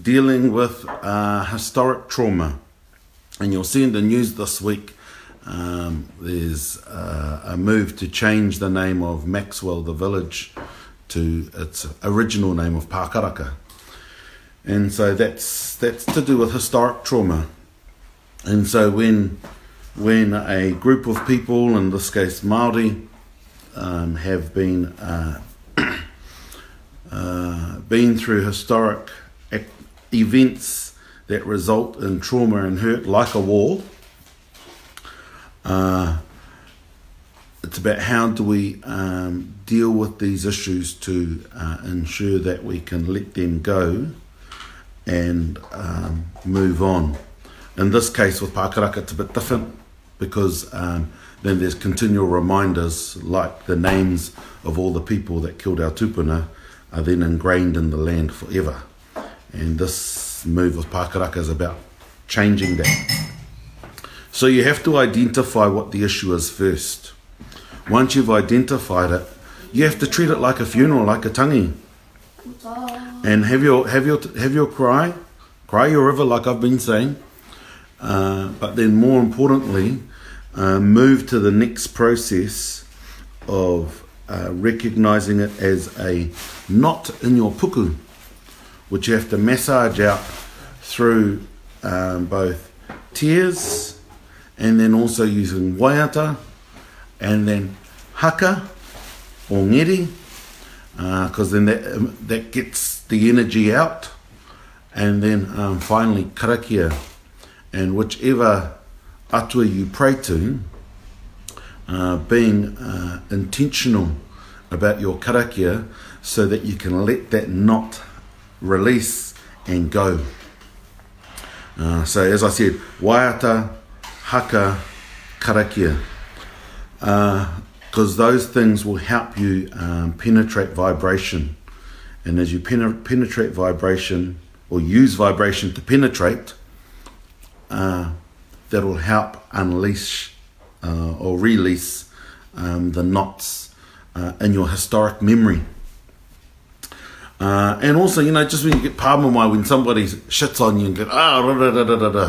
dealing with uh, historic trauma. And you'll see in the news this week, um, there's uh, a move to change the name of Maxwell the Village to its original name of Pākaraka. And so that's, that's to do with historic trauma. And so when when a group of people, in this case Maori, um, have been uh, uh, been through historic ac- events that result in trauma and hurt, like a war. Uh, it's about how do we um, deal with these issues to uh, ensure that we can let them go and um, move on. In this case, with Pākaraka, it's a bit different because um, then there's continual reminders like the names of all the people that killed our tupuna are then ingrained in the land forever. And this move with Pākaraka is about changing that. So you have to identify what the issue is first. Once you've identified it, you have to treat it like a funeral, like a tangi. And have your have your have your cry, cry your river like I've been saying uh, but then more importantly, uh, move to the next process of uh, recognizing it as a knot in your puku, which you have to massage out through um, both tears and then also using waiata and then haka or ngiri, because uh, then that, um, that gets the energy out. And then um, finally, karakia and whichever atua you pray to, uh, being uh, intentional about your karakia so that you can let that knot release and go. Uh, so, as I said, waiata, haka, karakia. Because uh, those things will help you um, penetrate vibration. And as you penetrate vibration, or use vibration to penetrate, uh, Uh, that will help unleash uh, or release um, the knots uh, in your historic memory. Uh, and also, you know, just when you get pardon my when somebody shits on you and go, ah, da da da da da.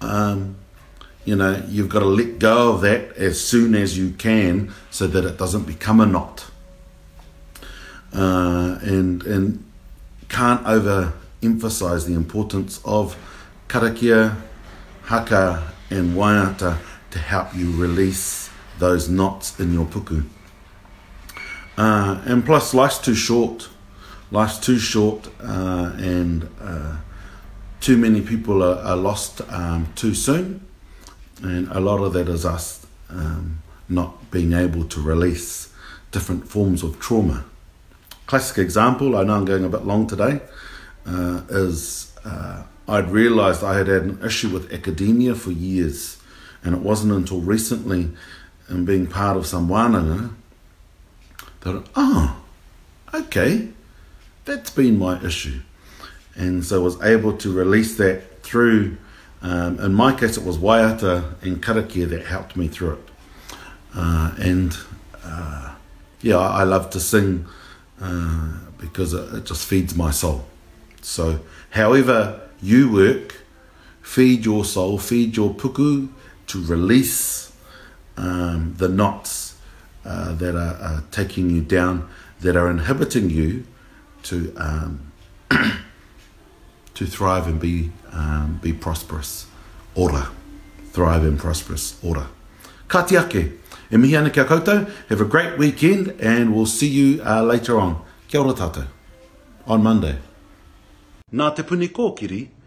Um, you know, you've got to let go of that as soon as you can so that it doesn't become a knot. Uh, and, and can't overemphasize the importance of karakia, haka and waiata to help you release those knots in your puku. Uh, and plus, life's too short. Life's too short uh, and uh, too many people are, are lost um, too soon. And a lot of that is us um, not being able to release different forms of trauma. Classic example, I know I'm going a bit long today, uh, is uh, I'd realized I had had an issue with academia for years, and it wasn't until recently, and um, being part of some wānanga, that, oh, okay, that's been my issue. And so I was able to release that through, um, in my case, it was Waiata and Karakia that helped me through it. Uh, and uh, yeah, I, I love to sing uh, because it, it just feeds my soul. So, however you work, feed your soul, feed your puku to release um, the knots uh, that are, are uh, taking you down, that are inhibiting you to um, to thrive and be um, be prosperous. Ora, thrive and prosperous. Ora. Katiake. E mihi ana kia koutou. Have a great weekend and we'll see you uh, later on. Kia ora tātou. On Monday. Nā te puni kōkiri